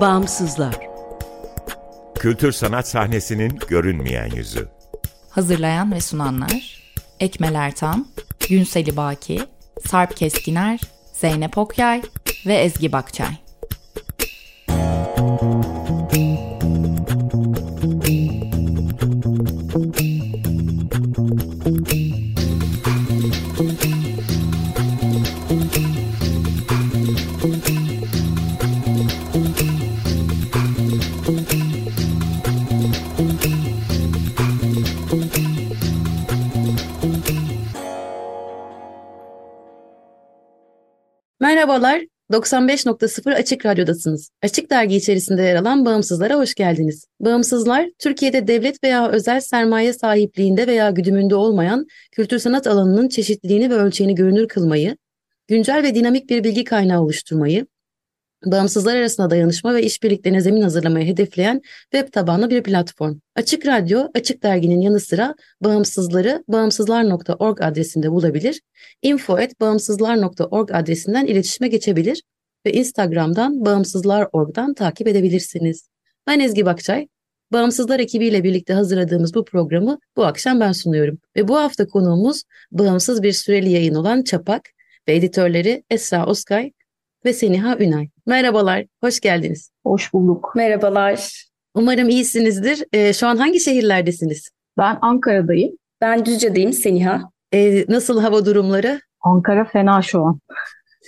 Bağımsızlar. Kültür sanat sahnesinin görünmeyen yüzü. Hazırlayan ve sunanlar Ekmel Ertan, Günseli Baki, Sarp Keskiner, Zeynep Okyay ve Ezgi Bakçay. Merhabalar, 95.0 Açık Radyo'dasınız. Açık Dergi içerisinde yer alan Bağımsızlara hoş geldiniz. Bağımsızlar, Türkiye'de devlet veya özel sermaye sahipliğinde veya güdümünde olmayan kültür sanat alanının çeşitliliğini ve ölçeğini görünür kılmayı, güncel ve dinamik bir bilgi kaynağı oluşturmayı, bağımsızlar arasında dayanışma ve işbirliklerine zemin hazırlamayı hedefleyen web tabanlı bir platform. Açık Radyo, Açık Dergi'nin yanı sıra bağımsızları bağımsızlar.org adresinde bulabilir, info.bağımsızlar.org adresinden iletişime geçebilir ve Instagram'dan bağımsızlar.org'dan takip edebilirsiniz. Ben Ezgi Bakçay, Bağımsızlar ekibiyle birlikte hazırladığımız bu programı bu akşam ben sunuyorum. Ve bu hafta konuğumuz bağımsız bir süreli yayın olan Çapak ve editörleri Esra Oskay ve Seniha Ünay. Merhabalar, hoş geldiniz. Hoş bulduk. Merhabalar. Umarım iyisinizdir. Ee, şu an hangi şehirlerdesiniz? Ben Ankara'dayım. Ben Düzce'deyim Seniha. Ee, nasıl hava durumları? Ankara fena şu an.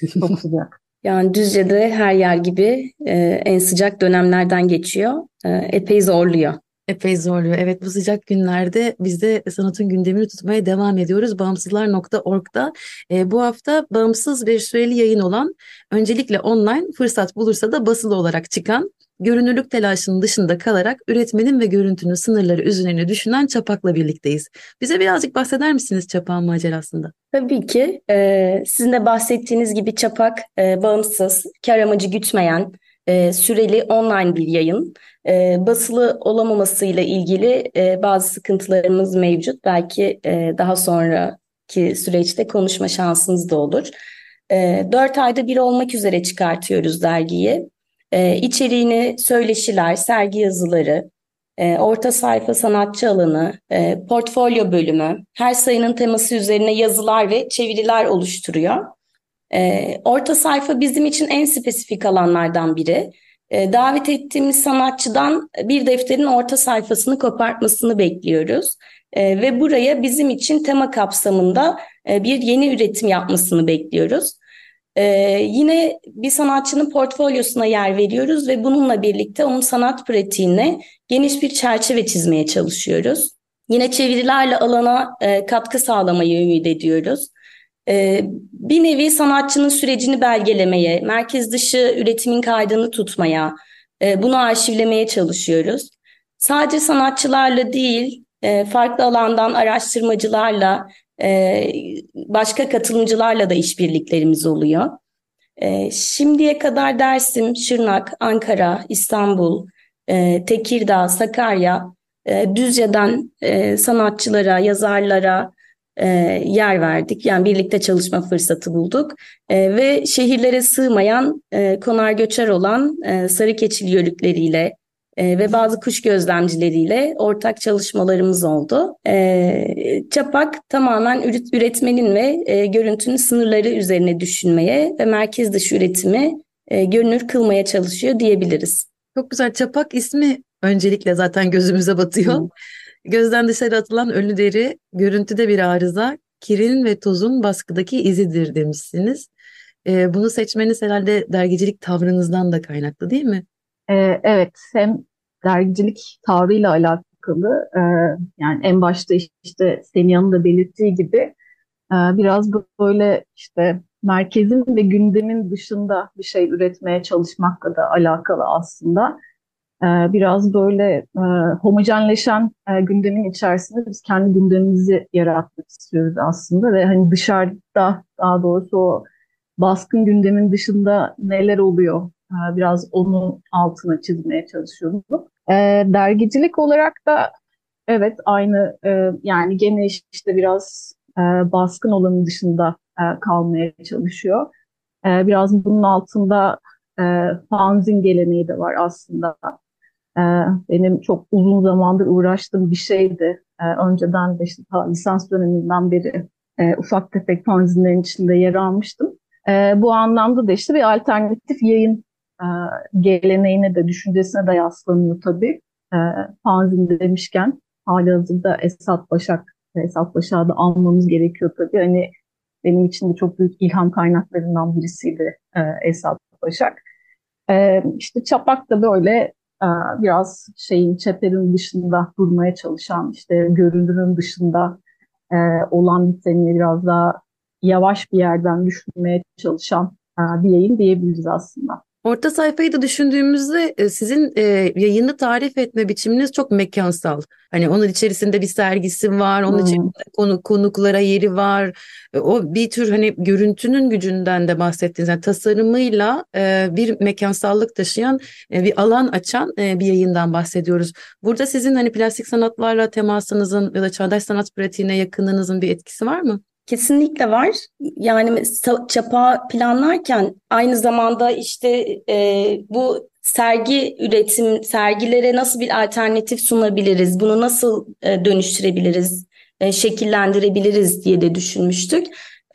Çok sıcak. Yani Düzce'de her yer gibi e, en sıcak dönemlerden geçiyor. E, epey zorluyor. Epey zorluyor. Evet bu sıcak günlerde biz de sanatın gündemini tutmaya devam ediyoruz. Bağımsızlar.org'da e, bu hafta bağımsız bir süreli yayın olan öncelikle online fırsat bulursa da basılı olarak çıkan görünürlük telaşının dışında kalarak üretmenin ve görüntünün sınırları üzerine düşünen Çapak'la birlikteyiz. Bize birazcık bahseder misiniz Çapak'ın macerasında? Tabii ki. E, sizin de bahsettiğiniz gibi Çapak e, bağımsız, kar amacı gütmeyen, e, süreli online bir yayın. E, basılı olamamasıyla ilgili e, bazı sıkıntılarımız mevcut. Belki e, daha sonraki süreçte konuşma şansımız da olur. E, 4 ayda bir olmak üzere çıkartıyoruz dergiyi. E, içeriğini söyleşiler, sergi yazıları, e, orta sayfa sanatçı alanı, e, portfolyo bölümü, her sayının teması üzerine yazılar ve çeviriler oluşturuyor. E, orta sayfa bizim için en spesifik alanlardan biri. E, davet ettiğimiz sanatçıdan bir defterin orta sayfasını kopartmasını bekliyoruz. E, ve buraya bizim için tema kapsamında e, bir yeni üretim yapmasını bekliyoruz. E, yine bir sanatçının portfolyosuna yer veriyoruz ve bununla birlikte onun sanat pratiğine geniş bir çerçeve çizmeye çalışıyoruz. Yine çevirilerle alana e, katkı sağlamayı ümit ediyoruz. Ee, bir nevi sanatçının sürecini belgelemeye, merkez dışı üretimin kaydını tutmaya, e, bunu arşivlemeye çalışıyoruz. Sadece sanatçılarla değil, e, farklı alandan araştırmacılarla, e, başka katılımcılarla da işbirliklerimiz oluyor. Şimdiye kadar Dersim, Şırnak, Ankara, İstanbul, Tekirdağ, Sakarya, Düzce'den sanatçılara, yazarlara, e, yer verdik. Yani birlikte çalışma fırsatı bulduk. E, ve şehirlere sığmayan, e, konar göçer olan e, sarı keçili yörükleriyle e, ve bazı kuş gözlemcileriyle ortak çalışmalarımız oldu. E, Çapak tamamen üretmenin ve e, görüntünün sınırları üzerine düşünmeye ve merkez dışı üretimi e, görünür kılmaya çalışıyor diyebiliriz. Çok güzel. Çapak ismi öncelikle zaten gözümüze batıyor. Gözden dışarı atılan ölü deri görüntüde bir arıza, kirin ve tozun baskıdaki izidir demişsiniz. E, bunu seçmeniz herhalde dergicilik tavrınızdan da kaynaklı değil mi? E, evet, hem dergicilik tavrıyla alakalı, e, yani en başta işte Seniya'nın da belirttiği gibi e, biraz böyle işte merkezin ve gündemin dışında bir şey üretmeye çalışmakla da alakalı aslında. Ee, biraz böyle e, homojenleşen e, gündemin içerisinde biz kendi gündemimizi yaratmak istiyoruz aslında ve hani dışarıda daha doğrusu o baskın gündemin dışında neler oluyor e, biraz onun altına çizmeye çalışıyoruz. Dergicilik olarak da evet aynı yani gene işte biraz baskın olanın dışında kalmaya çalışıyor. Biraz bunun altında e, fanzin geleneği de var aslında. E, benim çok uzun zamandır uğraştığım bir şeydi. E, önceden de işte lisans döneminden beri e, ufak tefek fanzinlerin içinde yer almıştım. E, bu anlamda da işte bir alternatif yayın e, geleneğine de düşüncesine de yaslanıyor tabii. Fanzin demişken hali hazırda Esat Başak, Esat Başak'ı da almamız gerekiyor tabii. Hani benim için de çok büyük ilham kaynaklarından birisiydi e, Esat Başak. E, işte Çapak da böyle biraz şeyin çeperin dışında durmaya çalışan, işte görünürün dışında e, olan biteni biraz daha yavaş bir yerden düşünmeye çalışan e, bir yayın diyebiliriz aslında. Orta sayfayı da düşündüğümüzde e, sizin e, yayını tarif etme biçiminiz çok mekansal. Hani onun içerisinde bir sergisi var, onun hmm. içerisinde konu, konuklara yeri var. E, o bir tür hani görüntünün gücünden de bahsettiğiniz yani tasarımıyla e, bir mekansallık taşıyan e, bir alan açan e, bir yayından bahsediyoruz. Burada sizin hani plastik sanatlarla temasınızın ya da çağdaş sanat pratiğine yakınlığınızın bir etkisi var mı? Kesinlikle var. Yani çapa planlarken aynı zamanda işte e, bu sergi üretim, sergilere nasıl bir alternatif sunabiliriz, bunu nasıl e, dönüştürebiliriz, e, şekillendirebiliriz diye de düşünmüştük.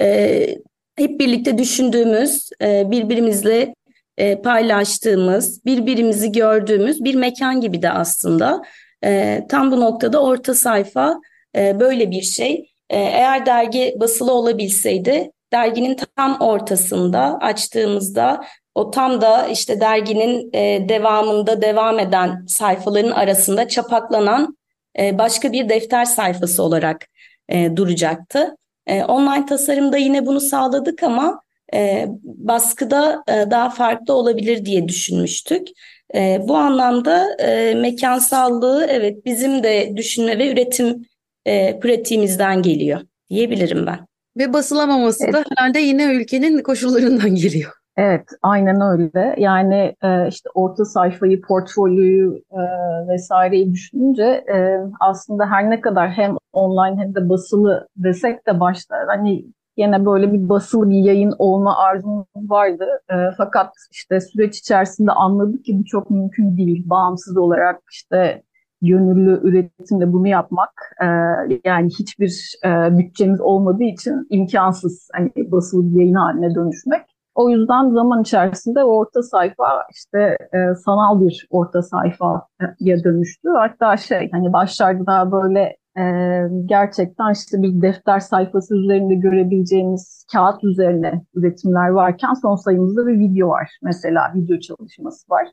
E, hep birlikte düşündüğümüz, e, birbirimizle e, paylaştığımız, birbirimizi gördüğümüz bir mekan gibi de aslında. E, tam bu noktada orta sayfa e, böyle bir şey. Ee, eğer dergi basılı olabilseydi derginin tam ortasında açtığımızda o tam da işte derginin e, devamında devam eden sayfaların arasında çapaklanan e, başka bir defter sayfası olarak e, duracaktı. Online tasarımda yine bunu sağladık ama baskıda daha farklı olabilir diye düşünmüştük. Bu anlamda mekansallığı evet bizim de düşünme ve üretim e, pratiğimizden geliyor diyebilirim ben. Ve basılamaması evet. da herhalde yine ülkenin koşullarından geliyor. Evet, aynen öyle. Yani e, işte orta sayfayı, portfolyoyu e, vesaireyi düşününce e, aslında her ne kadar hem online hem de basılı desek de başta hani yine böyle bir basılı bir yayın olma arzum vardı. E, fakat işte süreç içerisinde anladık ki bu çok mümkün değil. Bağımsız olarak işte gönüllü üretimle bunu yapmak e, yani hiçbir e, bütçemiz olmadığı için imkansız hani basılı bir yayın haline dönüşmek. O yüzden zaman içerisinde orta sayfa işte e, sanal bir orta sayfaya dönüştü. Hatta şey hani başlarda daha böyle e, gerçekten işte bir defter sayfası üzerinde görebileceğimiz kağıt üzerine üretimler varken son sayımızda bir video var. Mesela video çalışması var.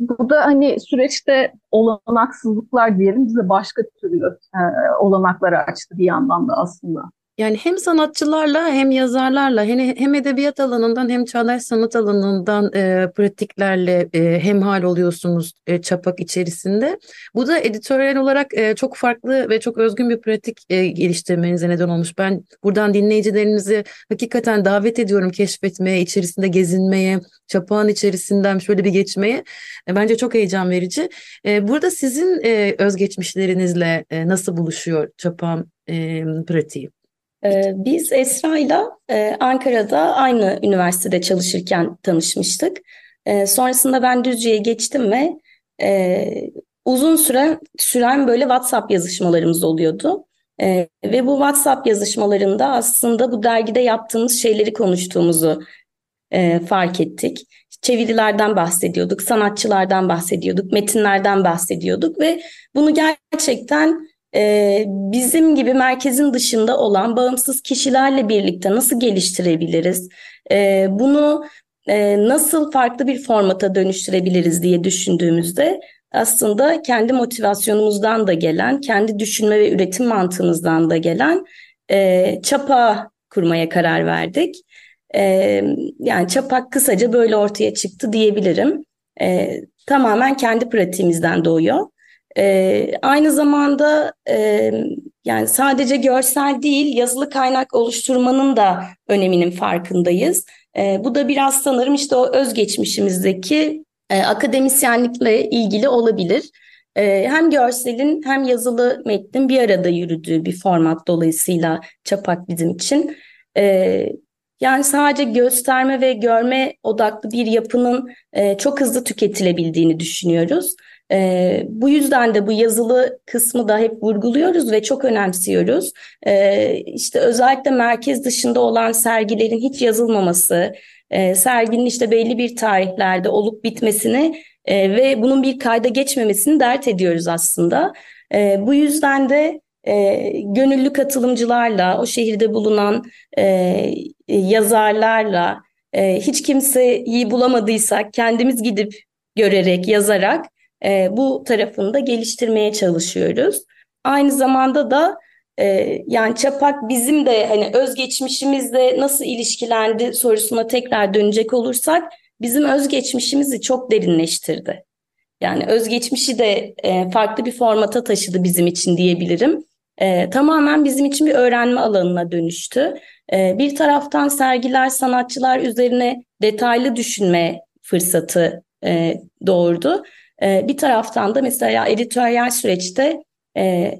Bu da hani süreçte olanaksızlıklar diyelim bize başka türlü e, olanakları açtı bir yandan da aslında. Yani hem sanatçılarla hem yazarlarla hem, hem edebiyat alanından hem çağdaş sanat alanından e, pratiklerle e, hemhal oluyorsunuz e, çapak içerisinde. Bu da editoryal olarak e, çok farklı ve çok özgün bir pratik e, geliştirmenize neden olmuş. Ben buradan dinleyicilerimizi hakikaten davet ediyorum keşfetmeye, içerisinde gezinmeye, çapağın içerisinden şöyle bir geçmeye. E, bence çok heyecan verici. E, burada sizin e, özgeçmişlerinizle e, nasıl buluşuyor çapağın e, pratiği? Ee, biz Esra'yla e, Ankara'da aynı üniversitede çalışırken tanışmıştık. Ee, sonrasında ben Düzce'ye geçtim ve e, uzun süre süren böyle WhatsApp yazışmalarımız oluyordu. Ee, ve bu WhatsApp yazışmalarında aslında bu dergide yaptığımız şeyleri konuştuğumuzu e, fark ettik. Çevirilerden bahsediyorduk, sanatçılardan bahsediyorduk, metinlerden bahsediyorduk ve bunu gerçekten e, bizim gibi merkezin dışında olan bağımsız kişilerle birlikte nasıl geliştirebiliriz? E, bunu e, nasıl farklı bir formata dönüştürebiliriz diye düşündüğümüzde aslında kendi motivasyonumuzdan da gelen, kendi düşünme ve üretim mantığımızdan da gelen e, çapa kurmaya karar verdik. E, yani çapak kısaca böyle ortaya çıktı diyebilirim. Tamamen kendi pratiğimizden doğuyor. E, aynı zamanda e, yani sadece görsel değil yazılı kaynak oluşturmanın da öneminin farkındayız. E, bu da biraz sanırım işte o özgeçmişimizdeki e, akademisyenlikle ilgili olabilir. E, hem görselin hem yazılı metnin bir arada yürüdüğü bir format dolayısıyla çapak bizim için. E, Yani sadece gösterme ve görme odaklı bir yapının e, çok hızlı tüketilebildiğini düşünüyoruz. E, bu yüzden de bu yazılı kısmı da hep vurguluyoruz ve çok önemsiyoruz. E, işte özellikle merkez dışında olan sergilerin hiç yazılmaması, e, serginin işte belli bir tarihlerde olup bitmesini e, ve bunun bir kayda geçmemesini dert ediyoruz aslında. E, bu yüzden de e, gönüllü katılımcılarla, o şehirde bulunan e, yazarlarla, e, hiç kimseyi bulamadıysak kendimiz gidip görerek, yazarak e, bu tarafını da geliştirmeye çalışıyoruz. Aynı zamanda da e, yani Çapak bizim de hani özgeçmişimizle nasıl ilişkilendi sorusuna tekrar dönecek olursak bizim özgeçmişimizi çok derinleştirdi. Yani özgeçmişi de e, farklı bir formata taşıdı bizim için diyebilirim. E, tamamen bizim için bir öğrenme alanına dönüştü. E, bir taraftan sergiler sanatçılar üzerine detaylı düşünme fırsatı e, doğurdu. E, bir taraftan da mesela editoryal süreçte e,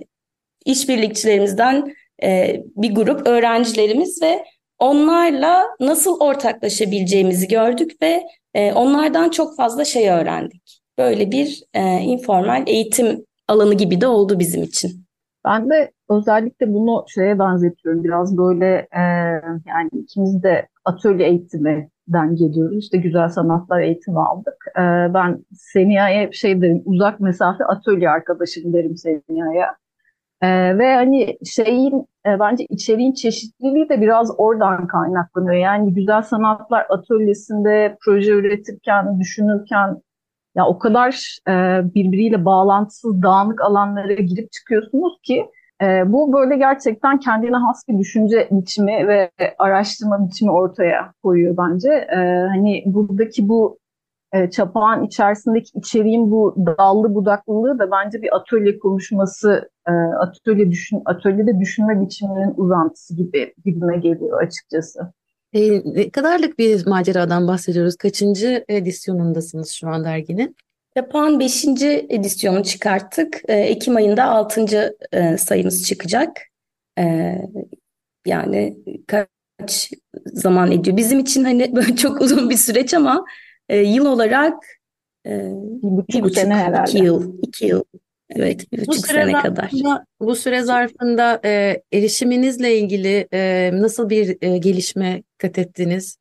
işbirlikçilerimizden e, bir grup öğrencilerimiz ve onlarla nasıl ortaklaşabileceğimizi gördük ve e, onlardan çok fazla şey öğrendik. Böyle bir e, informal eğitim alanı gibi de oldu bizim için. Ben de özellikle bunu şeye benzetiyorum. Biraz böyle e, yani ikimiz de atölye eğitiminden geliyoruz. İşte güzel sanatlar eğitimi aldık. E, ben Seniya'ya şey derim, uzak mesafe atölye arkadaşım derim Seniya'ya. E, ve hani şeyin e, bence içeriğin çeşitliliği de biraz oradan kaynaklanıyor. Yani güzel sanatlar atölyesinde proje üretirken, düşünürken ya o kadar e, birbiriyle bağlantısız, dağınık alanlara girip çıkıyorsunuz ki e, bu böyle gerçekten kendine has bir düşünce biçimi ve araştırma biçimi ortaya koyuyor bence. E, hani buradaki bu e, çapağın içerisindeki içeriğin bu dallı budaklılığı da bence bir atölye konuşması, e, atölye düşün, atölyede düşünme biçimlerinin uzantısı gibi gibime geliyor açıkçası. E, ne kadarlık bir maceradan bahsediyoruz? Kaçıncı edisyonundasınız şu an derginin? Japan 5. edisyonu çıkarttık. E, Ekim ayında 6. E, sayımız çıkacak. E, yani kaç zaman ediyor? Bizim için hani böyle çok uzun bir süreç ama e, yıl olarak e, bir buçuk, bir buçuk sene herhalde. iki yıl, iki yıl Evet, bir buçuk sene kadar. Bu süre zarfında e, erişiminizle ilgili e, nasıl bir e, gelişme kat ettiniz?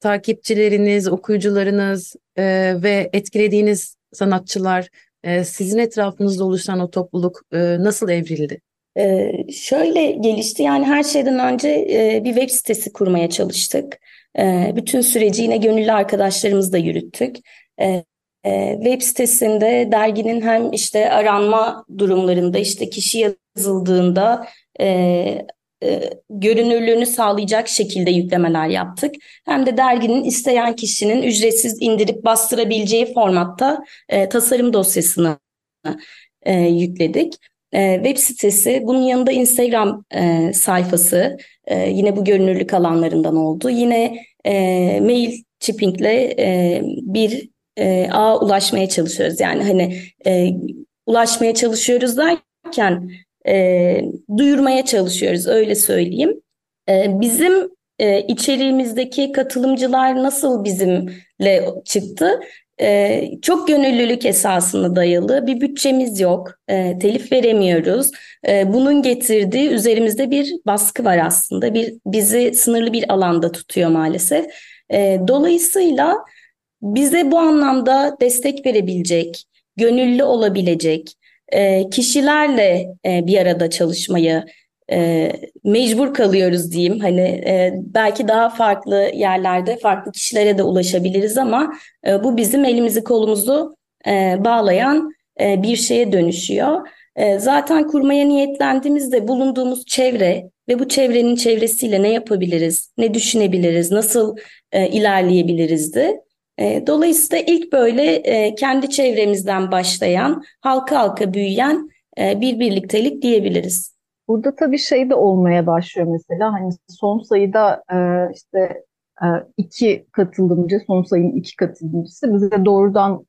Takipçileriniz, okuyucularınız e, ve etkilediğiniz sanatçılar, e, sizin etrafınızda oluşan o topluluk e, nasıl evrildi? Ee, şöyle gelişti yani her şeyden önce e, bir web sitesi kurmaya çalıştık. E, bütün süreci yine gönüllü arkadaşlarımızla yürüttük. E, e, web sitesinde derginin hem işte aranma durumlarında işte kişi yazıldığında e, e, görünürlüğünü sağlayacak şekilde yüklemeler yaptık. Hem de derginin isteyen kişinin ücretsiz indirip bastırabileceği formatta e, tasarım dosyasını e, yükledik. E, web sitesi, bunun yanında Instagram e, sayfası e, yine bu görünürlük alanlarından oldu. Yine e, mail chippingle e, bir e, ağa ulaşmaya çalışıyoruz. Yani hani e, ulaşmaya çalışıyoruz derken e, duyurmaya çalışıyoruz öyle söyleyeyim. E, bizim e, içeriğimizdeki katılımcılar nasıl bizimle çıktı? E, çok gönüllülük esasına dayalı bir bütçemiz yok, e, telif veremiyoruz. E, bunun getirdiği üzerimizde bir baskı var aslında, bir bizi sınırlı bir alanda tutuyor maalesef. E, dolayısıyla bize bu anlamda destek verebilecek, gönüllü olabilecek e, kişilerle e, bir arada çalışmayı e, mecbur kalıyoruz diyeyim. Hani e, belki daha farklı yerlerde farklı kişilere de ulaşabiliriz ama e, bu bizim elimizi kolumuzu e, bağlayan e, bir şeye dönüşüyor. E, zaten kurmaya niyetlendiğimizde bulunduğumuz çevre ve bu çevrenin çevresiyle ne yapabiliriz, ne düşünebiliriz, nasıl e, ilerleyebilirizdi. E, dolayısıyla ilk böyle e, kendi çevremizden başlayan, halka halka büyüyen e, bir birliktelik diyebiliriz. Burada tabii şey de olmaya başlıyor mesela hani son sayıda işte iki katılımcı, son sayının iki katılımcısı bize doğrudan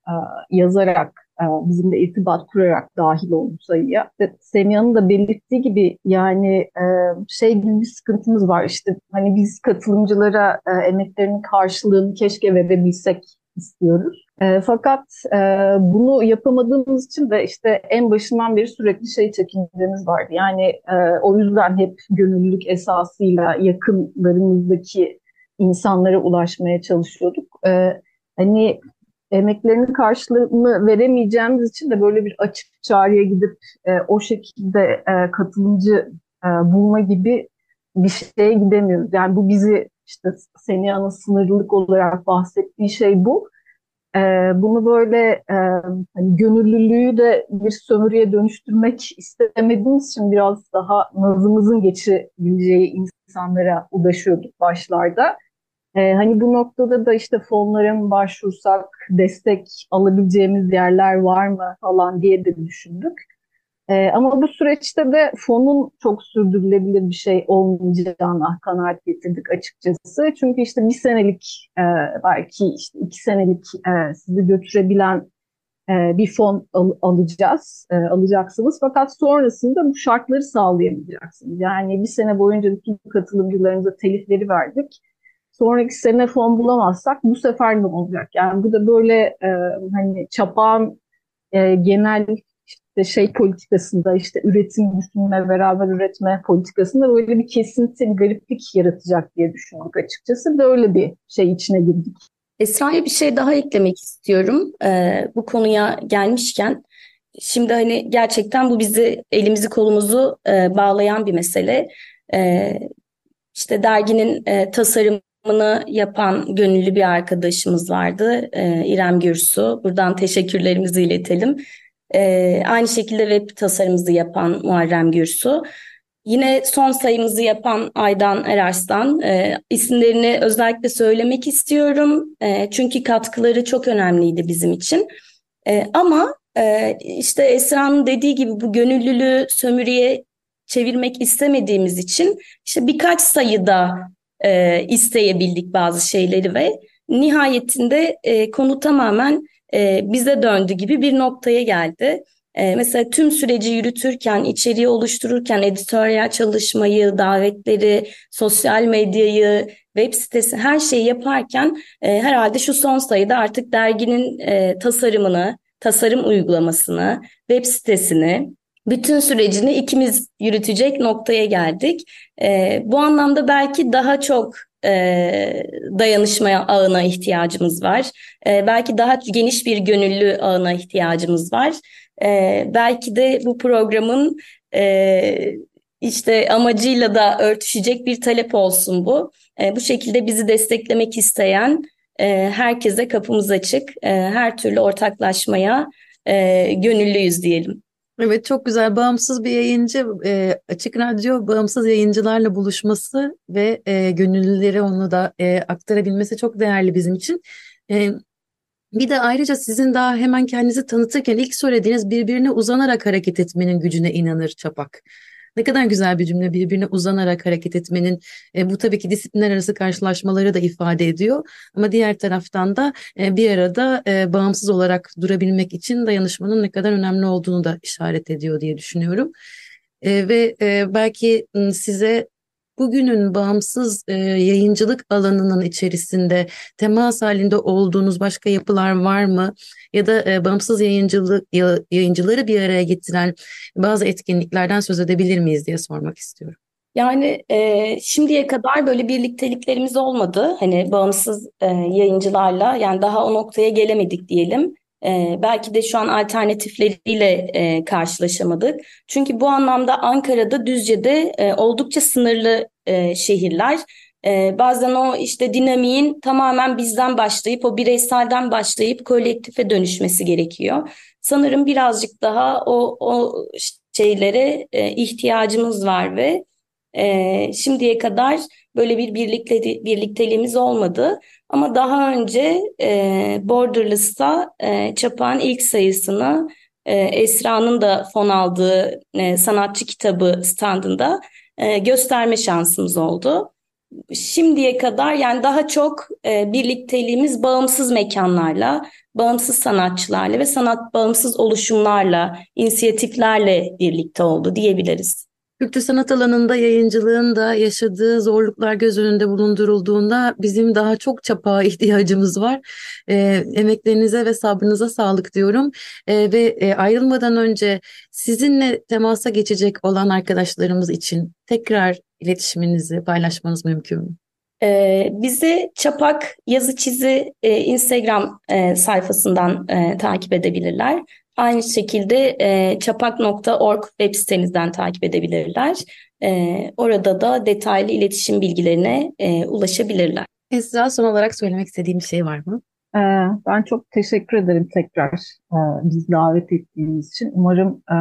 yazarak bizimle irtibat kurarak dahil oldu sayıya. Semiha'nın da belirttiği gibi yani e, şey gibi bir sıkıntımız var işte hani biz katılımcılara e, emeklerinin karşılığını keşke verebilsek istiyoruz. E, fakat e, bunu yapamadığımız için de işte en başından beri sürekli şey çekincemiz vardı. Yani e, o yüzden hep gönüllülük esasıyla yakınlarımızdaki insanlara ulaşmaya çalışıyorduk. E, hani emeklerinin karşılığını veremeyeceğimiz için de böyle bir açık çağrıya gidip e, o şekilde e, katılımcı e, bulma gibi bir şeye gidemiyoruz. Yani bu bizi işte Seniha'nın sınırlılık olarak bahsettiği şey bu. E, bunu böyle e, hani gönüllülüğü de bir sömürüye dönüştürmek istemediğimiz için biraz daha nazımızın geçebileceği insanlara ulaşıyorduk başlarda. Ee, hani bu noktada da işte fonlara mı başvursak, destek alabileceğimiz yerler var mı falan diye de düşündük. Ee, ama bu süreçte de fonun çok sürdürülebilir bir şey olmayacağına kanaat getirdik açıkçası. Çünkü işte bir senelik e, belki işte iki senelik e, sizi götürebilen e, bir fon al, alacağız, e, alacaksınız. Fakat sonrasında bu şartları sağlayamayacaksınız. Yani bir sene boyunca bütün katılımcılarımıza telifleri verdik sonraki sene fon bulamazsak bu sefer ne olacak? Yani bu da böyle e, hani çapağın e, genel işte şey politikasında işte üretim düşünme, beraber üretme politikasında böyle bir kesinti, bir gariplik yaratacak diye düşündük açıkçası. Böyle bir şey içine girdik. Esra'ya bir şey daha eklemek istiyorum. Ee, bu konuya gelmişken şimdi hani gerçekten bu bizi elimizi kolumuzu e, bağlayan bir mesele. E, işte derginin e, tasarım tasarımını yapan gönüllü bir arkadaşımız vardı. E, İrem Gürsu. Buradan teşekkürlerimizi iletelim. E, aynı şekilde web tasarımımızı yapan Muharrem Gürsu. Yine son sayımızı yapan Aydan Erarslan. E, isimlerini özellikle söylemek istiyorum. E, çünkü katkıları çok önemliydi bizim için. E, ama e, işte Esra'nın dediği gibi bu gönüllülüğü sömürüye çevirmek istemediğimiz için işte birkaç sayıda e, isteyebildik bazı şeyleri ve nihayetinde e, konu tamamen e, bize döndü gibi bir noktaya geldi. E, mesela tüm süreci yürütürken, içeriği oluştururken, editoryal çalışmayı, davetleri, sosyal medyayı, web sitesi her şeyi yaparken e, herhalde şu son sayıda artık derginin e, tasarımını, tasarım uygulamasını, web sitesini, bütün sürecini ikimiz yürütecek noktaya geldik. E, bu anlamda belki daha çok e, dayanışmaya ağına ihtiyacımız var. E, belki daha geniş bir gönüllü ağına ihtiyacımız var. E, belki de bu programın e, işte amacıyla da örtüşecek bir talep olsun bu. E, bu şekilde bizi desteklemek isteyen e, herkese kapımız açık. E, her türlü ortaklaşmaya e, gönüllüyüz diyelim. Evet çok güzel bağımsız bir yayıncı e, Açık Radyo bağımsız yayıncılarla buluşması ve e, gönüllülere onu da e, aktarabilmesi çok değerli bizim için. E, bir de ayrıca sizin daha hemen kendinizi tanıtırken ilk söylediğiniz birbirine uzanarak hareket etmenin gücüne inanır Çapak. Ne kadar güzel bir cümle birbirine uzanarak hareket etmenin e, bu tabii ki disiplinler arası karşılaşmaları da ifade ediyor. Ama diğer taraftan da e, bir arada e, bağımsız olarak durabilmek için dayanışmanın ne kadar önemli olduğunu da işaret ediyor diye düşünüyorum. E, ve e, belki size bugünün bağımsız e, yayıncılık alanının içerisinde temas halinde olduğunuz başka yapılar var mı? Ya da e, bağımsız yayıncılık yayıncıları bir araya getiren bazı etkinliklerden söz edebilir miyiz diye sormak istiyorum. Yani e, şimdiye kadar böyle birlikteliklerimiz olmadı. Hani bağımsız e, yayıncılarla yani daha o noktaya gelemedik diyelim. E, belki de şu an alternatifleriyle e, karşılaşamadık. Çünkü bu anlamda Ankara'da, Düzce'de e, oldukça sınırlı e, şehirler. E, bazen o işte dinamiğin tamamen bizden başlayıp o bireyselden başlayıp kolektife dönüşmesi gerekiyor. Sanırım birazcık daha o, o şeylere e, ihtiyacımız var ve e, şimdiye kadar böyle bir birlikte, birlikteliğimiz olmadı. Ama daha önce e, Borderless'ta e, Çapağın ilk sayısını e, Esra'nın da fon aldığı e, sanatçı kitabı standında e, gösterme şansımız oldu. Şimdiye kadar yani daha çok e, birlikteliğimiz bağımsız mekanlarla, bağımsız sanatçılarla ve sanat bağımsız oluşumlarla, inisiyatiflerle birlikte oldu diyebiliriz. Kültür sanat alanında yayıncılığın da yaşadığı zorluklar göz önünde bulundurulduğunda bizim daha çok çapa ihtiyacımız var. E, emeklerinize ve sabrınıza sağlık diyorum. E, ve ayrılmadan önce sizinle temasa geçecek olan arkadaşlarımız için tekrar iletişiminizi paylaşmanız mümkün mü? Ee, bizi Çapak Yazı Çizi e, Instagram e, sayfasından e, takip edebilirler. Aynı şekilde e, çapak.org web sitemizden takip edebilirler. E, orada da detaylı iletişim bilgilerine e, ulaşabilirler. Esra son olarak söylemek istediğim bir şey var mı? Ee, ben çok teşekkür ederim tekrar e, bizi davet ettiğiniz için. Umarım e,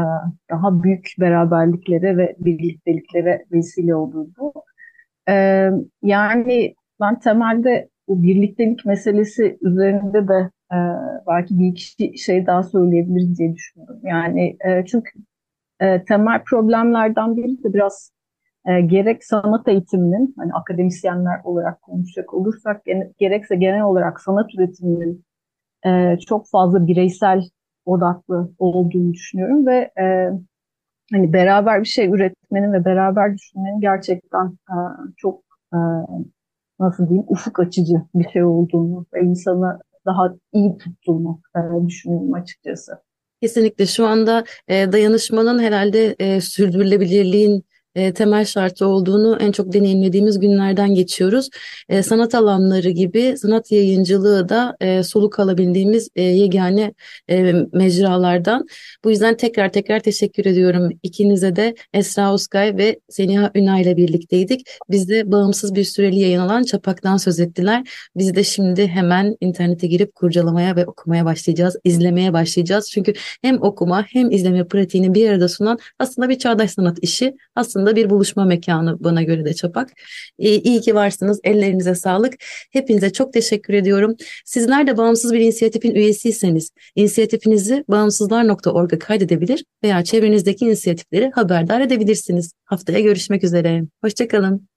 daha büyük beraberliklere ve birlikteliklere vesile olur bu. Ee, yani ben temelde bu birliktelik meselesi üzerinde de e, belki bir iki şey daha söyleyebiliriz diye düşünüyorum. Yani e, çünkü e, temel problemlerden biri de biraz e, gerek sanat eğitiminin, hani akademisyenler olarak konuşacak olursak, gerekse genel olarak sanat üretiminin e, çok fazla bireysel odaklı olduğunu düşünüyorum ve e, hani beraber bir şey üretmenin ve beraber düşünmenin gerçekten e, çok e, nasıl diyeyim ufuk açıcı bir şey olduğunu ve insanı daha iyi tuttuğunu e, düşünüyorum açıkçası. Kesinlikle şu anda e, dayanışmanın herhalde e, sürdürülebilirliğin e, temel şartı olduğunu en çok deneyimlediğimiz günlerden geçiyoruz. E, sanat alanları gibi sanat yayıncılığı da e, soluk alabildiğimiz e, yegane e, mecralardan. Bu yüzden tekrar tekrar teşekkür ediyorum ikinize de Esra Uskay ve Seniha Ünay ile birlikteydik. Biz de bağımsız bir süreli yayın olan Çapak'tan söz ettiler. Biz de şimdi hemen internete girip kurcalamaya ve okumaya başlayacağız, izlemeye başlayacağız. Çünkü hem okuma hem izleme pratiğini bir arada sunan aslında bir çağdaş sanat işi. Aslında aslında bir buluşma mekanı bana göre de Çapak. İyi, iyi ki varsınız. Ellerinize sağlık. Hepinize çok teşekkür ediyorum. Sizler de bağımsız bir inisiyatifin üyesiyseniz inisiyatifinizi bağımsızlar.org'a kaydedebilir veya çevrenizdeki inisiyatifleri haberdar edebilirsiniz. Haftaya görüşmek üzere. Hoşçakalın.